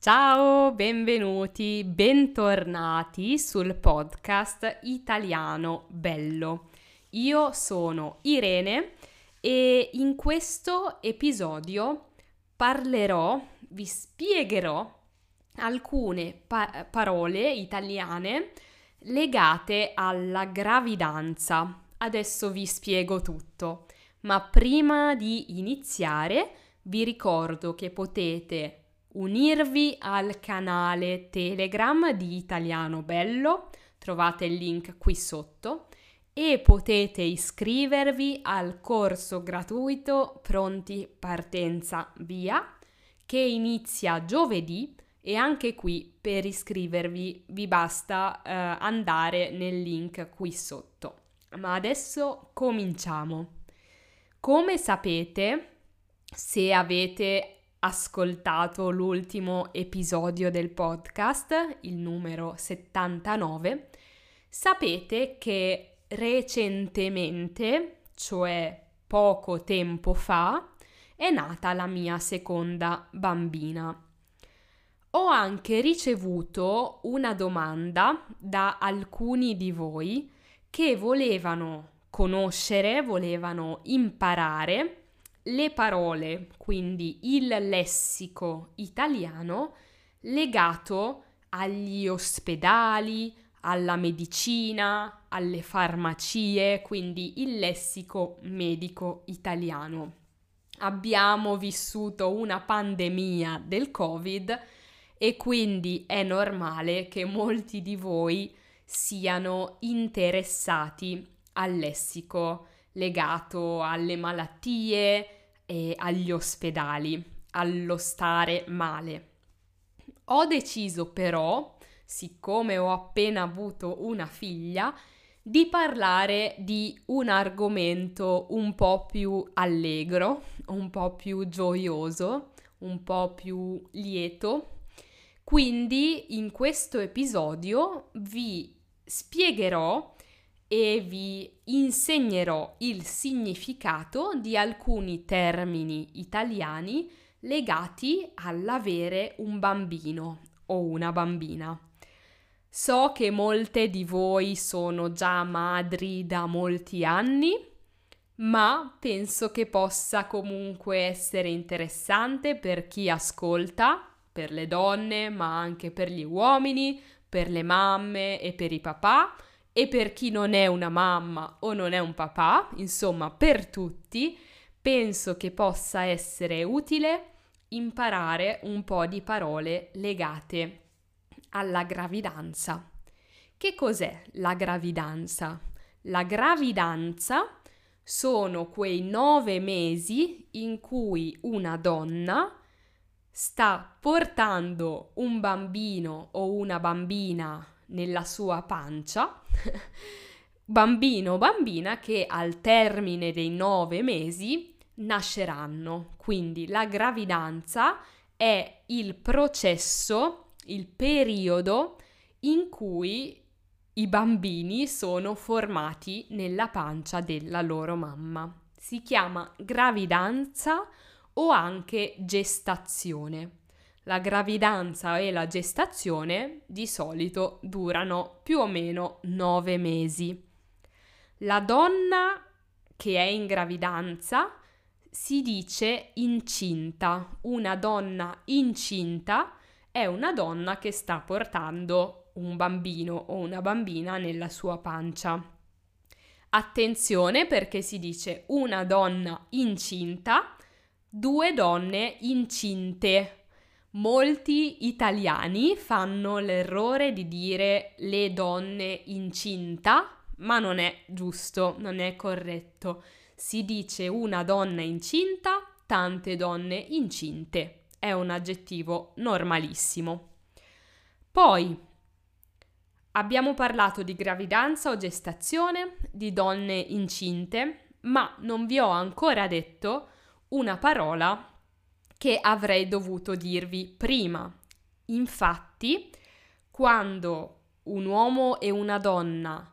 Ciao, benvenuti, bentornati sul podcast Italiano Bello. Io sono Irene e in questo episodio parlerò, vi spiegherò alcune pa- parole italiane legate alla gravidanza. Adesso vi spiego tutto, ma prima di iniziare vi ricordo che potete unirvi al canale Telegram di Italiano Bello, trovate il link qui sotto, e potete iscrivervi al corso gratuito Pronti Partenza Via che inizia giovedì e anche qui per iscrivervi vi basta eh, andare nel link qui sotto. Ma adesso cominciamo. Come sapete, se avete ascoltato l'ultimo episodio del podcast, il numero 79, sapete che recentemente, cioè poco tempo fa, è nata la mia seconda bambina. Ho anche ricevuto una domanda da alcuni di voi che volevano conoscere, volevano imparare le parole, quindi il lessico italiano legato agli ospedali, alla medicina, alle farmacie, quindi il lessico medico italiano. Abbiamo vissuto una pandemia del Covid e quindi è normale che molti di voi siano interessati al lessico legato alle malattie, e agli ospedali, allo stare male. Ho deciso però, siccome ho appena avuto una figlia, di parlare di un argomento un po' più allegro, un po' più gioioso, un po' più lieto. Quindi in questo episodio vi spiegherò e vi insegnerò il significato di alcuni termini italiani legati all'avere un bambino o una bambina. So che molte di voi sono già madri da molti anni, ma penso che possa comunque essere interessante per chi ascolta, per le donne, ma anche per gli uomini, per le mamme e per i papà e per chi non è una mamma o non è un papà, insomma per tutti, penso che possa essere utile imparare un po' di parole legate alla gravidanza. Che cos'è la gravidanza? La gravidanza sono quei nove mesi in cui una donna sta portando un bambino o una bambina nella sua pancia, bambino o bambina che al termine dei nove mesi nasceranno. Quindi la gravidanza è il processo, il periodo in cui i bambini sono formati nella pancia della loro mamma. Si chiama gravidanza o anche gestazione. La gravidanza e la gestazione di solito durano più o meno nove mesi. La donna che è in gravidanza si dice incinta. Una donna incinta è una donna che sta portando un bambino o una bambina nella sua pancia. Attenzione perché si dice una donna incinta, due donne incinte Molti italiani fanno l'errore di dire le donne incinta, ma non è giusto, non è corretto. Si dice una donna incinta, tante donne incinte. È un aggettivo normalissimo. Poi abbiamo parlato di gravidanza o gestazione, di donne incinte, ma non vi ho ancora detto una parola che avrei dovuto dirvi prima. Infatti, quando un uomo e una donna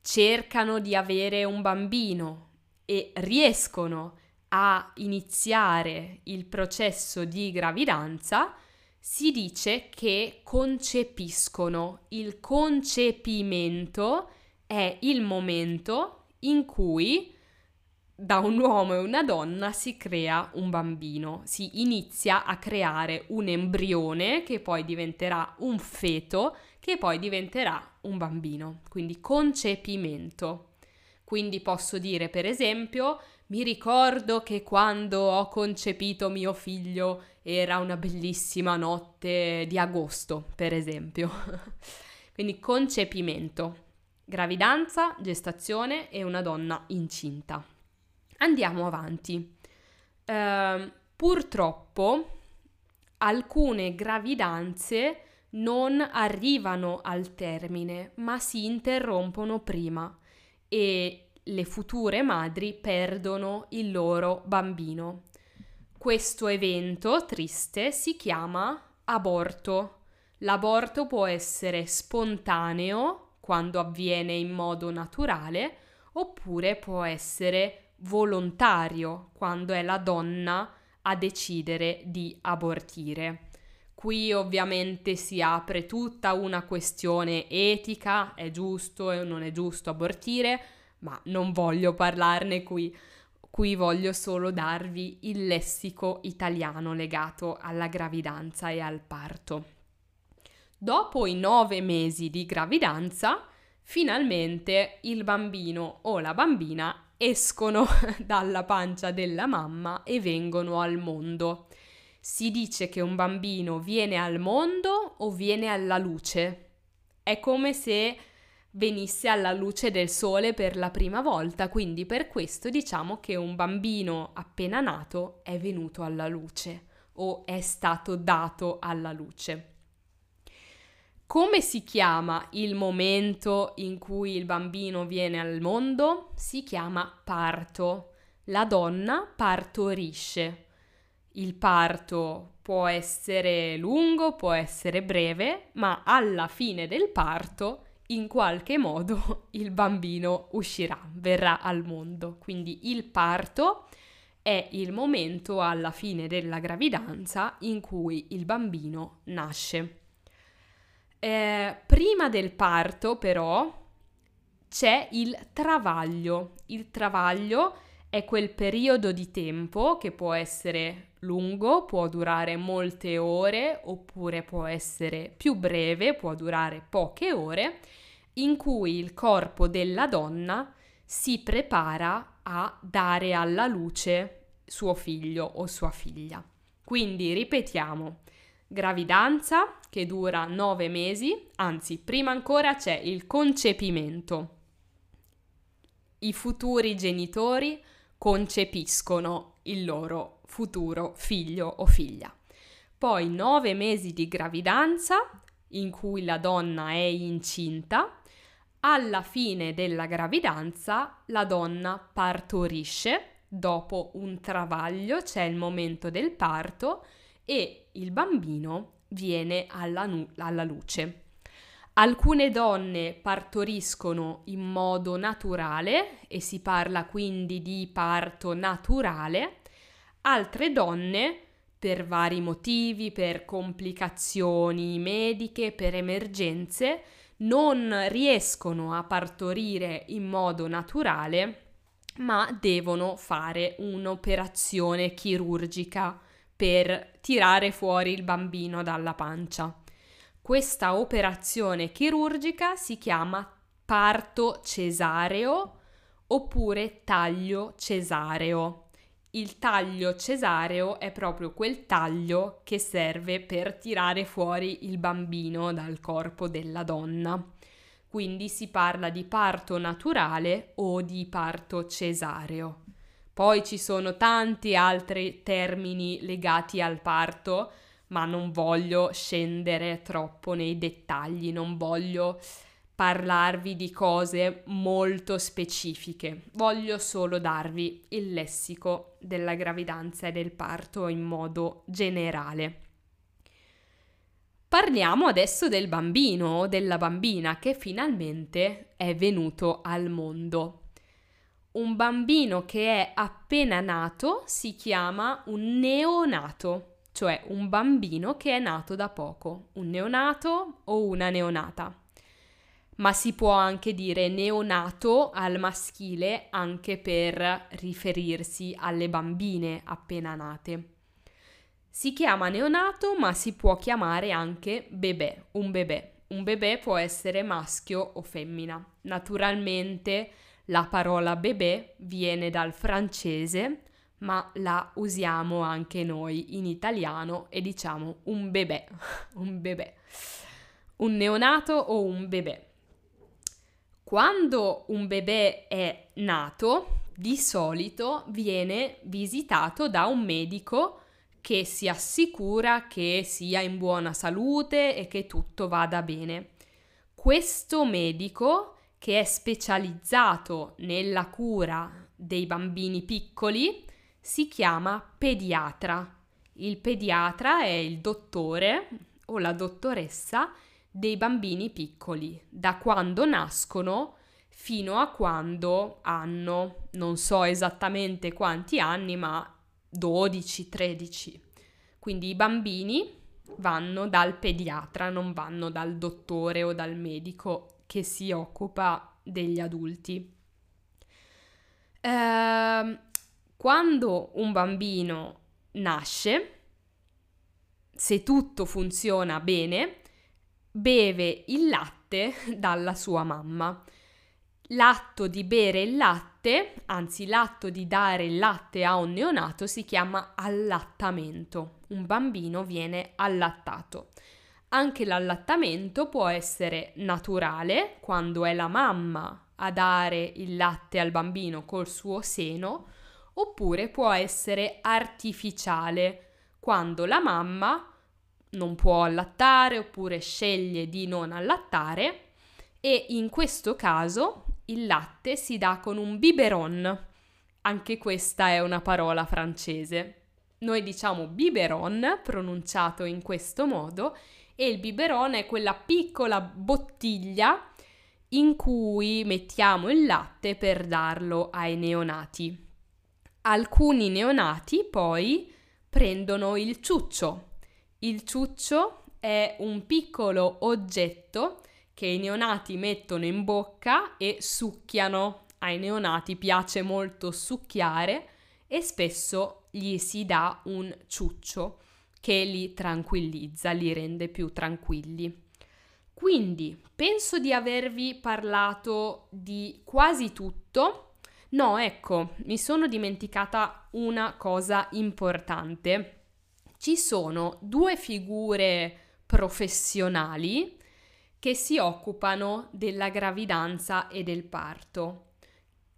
cercano di avere un bambino e riescono a iniziare il processo di gravidanza, si dice che concepiscono. Il concepimento è il momento in cui da un uomo e una donna si crea un bambino, si inizia a creare un embrione che poi diventerà un feto, che poi diventerà un bambino, quindi concepimento. Quindi posso dire, per esempio, mi ricordo che quando ho concepito mio figlio era una bellissima notte di agosto, per esempio. Quindi concepimento, gravidanza, gestazione e una donna incinta. Andiamo avanti. Uh, purtroppo alcune gravidanze non arrivano al termine, ma si interrompono prima e le future madri perdono il loro bambino. Questo evento triste si chiama aborto. L'aborto può essere spontaneo, quando avviene in modo naturale, oppure può essere volontario, quando è la donna a decidere di abortire. Qui ovviamente si apre tutta una questione etica, è giusto o non è giusto abortire, ma non voglio parlarne qui. Qui voglio solo darvi il lessico italiano legato alla gravidanza e al parto. Dopo i nove mesi di gravidanza, finalmente il bambino o la bambina escono dalla pancia della mamma e vengono al mondo. Si dice che un bambino viene al mondo o viene alla luce. È come se venisse alla luce del sole per la prima volta, quindi per questo diciamo che un bambino appena nato è venuto alla luce o è stato dato alla luce. Come si chiama il momento in cui il bambino viene al mondo? Si chiama parto. La donna partorisce. Il parto può essere lungo, può essere breve, ma alla fine del parto in qualche modo il bambino uscirà, verrà al mondo. Quindi il parto è il momento alla fine della gravidanza in cui il bambino nasce. Eh, prima del parto però c'è il travaglio. Il travaglio è quel periodo di tempo che può essere lungo, può durare molte ore oppure può essere più breve, può durare poche ore, in cui il corpo della donna si prepara a dare alla luce suo figlio o sua figlia. Quindi ripetiamo, gravidanza che dura nove mesi, anzi prima ancora c'è il concepimento. I futuri genitori concepiscono il loro futuro figlio o figlia. Poi nove mesi di gravidanza in cui la donna è incinta. Alla fine della gravidanza la donna partorisce, dopo un travaglio c'è il momento del parto e il bambino viene alla, nu- alla luce. Alcune donne partoriscono in modo naturale e si parla quindi di parto naturale, altre donne per vari motivi, per complicazioni mediche, per emergenze, non riescono a partorire in modo naturale, ma devono fare un'operazione chirurgica per tirare fuori il bambino dalla pancia. Questa operazione chirurgica si chiama parto cesareo oppure taglio cesareo. Il taglio cesareo è proprio quel taglio che serve per tirare fuori il bambino dal corpo della donna. Quindi si parla di parto naturale o di parto cesareo. Poi ci sono tanti altri termini legati al parto, ma non voglio scendere troppo nei dettagli, non voglio parlarvi di cose molto specifiche, voglio solo darvi il lessico della gravidanza e del parto in modo generale. Parliamo adesso del bambino o della bambina che finalmente è venuto al mondo. Un bambino che è appena nato si chiama un neonato cioè un bambino che è nato da poco, un neonato o una neonata. Ma si può anche dire neonato al maschile anche per riferirsi alle bambine appena nate. Si chiama neonato, ma si può chiamare anche bebè, un bebè. Un bebè può essere maschio o femmina. Naturalmente la parola bebè viene dal francese, ma la usiamo anche noi in italiano e diciamo un bebè, un bebè, un neonato o un bebè. Quando un bebè è nato, di solito viene visitato da un medico che si assicura che sia in buona salute e che tutto vada bene. Questo medico, che è specializzato nella cura dei bambini piccoli, si chiama pediatra. Il pediatra è il dottore o la dottoressa dei bambini piccoli, da quando nascono fino a quando hanno, non so esattamente quanti anni, ma 12, 13. Quindi i bambini vanno dal pediatra, non vanno dal dottore o dal medico che si occupa degli adulti. Eh, quando un bambino nasce, se tutto funziona bene, beve il latte dalla sua mamma. L'atto di bere il latte, anzi l'atto di dare il latte a un neonato si chiama allattamento. Un bambino viene allattato. Anche l'allattamento può essere naturale, quando è la mamma a dare il latte al bambino col suo seno, oppure può essere artificiale, quando la mamma non può allattare oppure sceglie di non allattare e in questo caso il latte si dà con un biberon. Anche questa è una parola francese. Noi diciamo biberon, pronunciato in questo modo, e il biberon è quella piccola bottiglia in cui mettiamo il latte per darlo ai neonati. Alcuni neonati poi prendono il ciuccio. Il ciuccio è un piccolo oggetto che i neonati mettono in bocca e succhiano. Ai neonati piace molto succhiare e spesso gli si dà un ciuccio che li tranquillizza, li rende più tranquilli. Quindi penso di avervi parlato di quasi tutto. No, ecco, mi sono dimenticata una cosa importante. Ci sono due figure professionali che si occupano della gravidanza e del parto,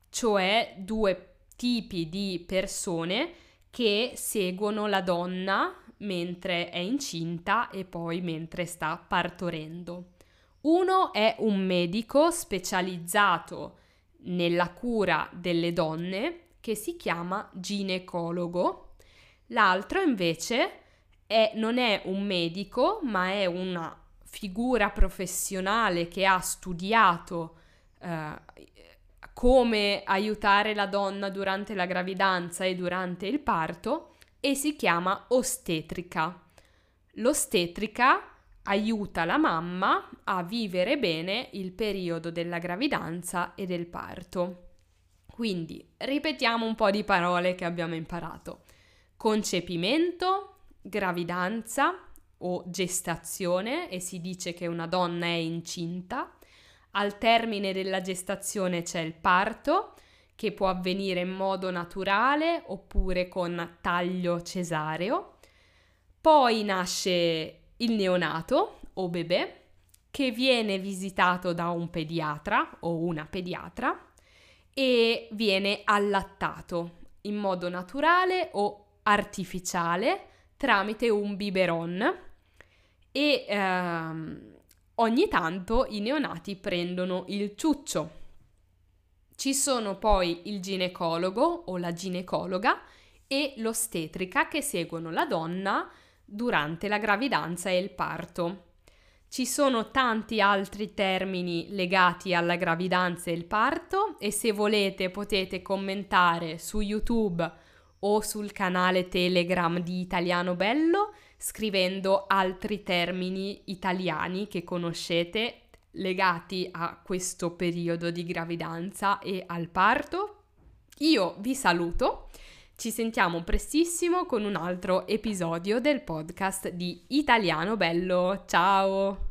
cioè due tipi di persone che seguono la donna mentre è incinta e poi mentre sta partorendo. Uno è un medico specializzato nella cura delle donne che si chiama ginecologo. L'altro invece è, non è un medico, ma è una figura professionale che ha studiato eh, come aiutare la donna durante la gravidanza e durante il parto e si chiama ostetrica. L'ostetrica aiuta la mamma a vivere bene il periodo della gravidanza e del parto. Quindi ripetiamo un po' di parole che abbiamo imparato. Concepimento, gravidanza, o gestazione e si dice che una donna è incinta. Al termine della gestazione c'è il parto che può avvenire in modo naturale oppure con taglio cesareo. Poi nasce il neonato o bebè che viene visitato da un pediatra o una pediatra e viene allattato in modo naturale o artificiale tramite un biberon e ehm, ogni tanto i neonati prendono il ciuccio. Ci sono poi il ginecologo o la ginecologa e l'ostetrica che seguono la donna durante la gravidanza e il parto. Ci sono tanti altri termini legati alla gravidanza e il parto e se volete potete commentare su YouTube o sul canale Telegram di Italiano Bello scrivendo altri termini italiani che conoscete legati a questo periodo di gravidanza e al parto. Io vi saluto, ci sentiamo prestissimo con un altro episodio del podcast di Italiano Bello. Ciao!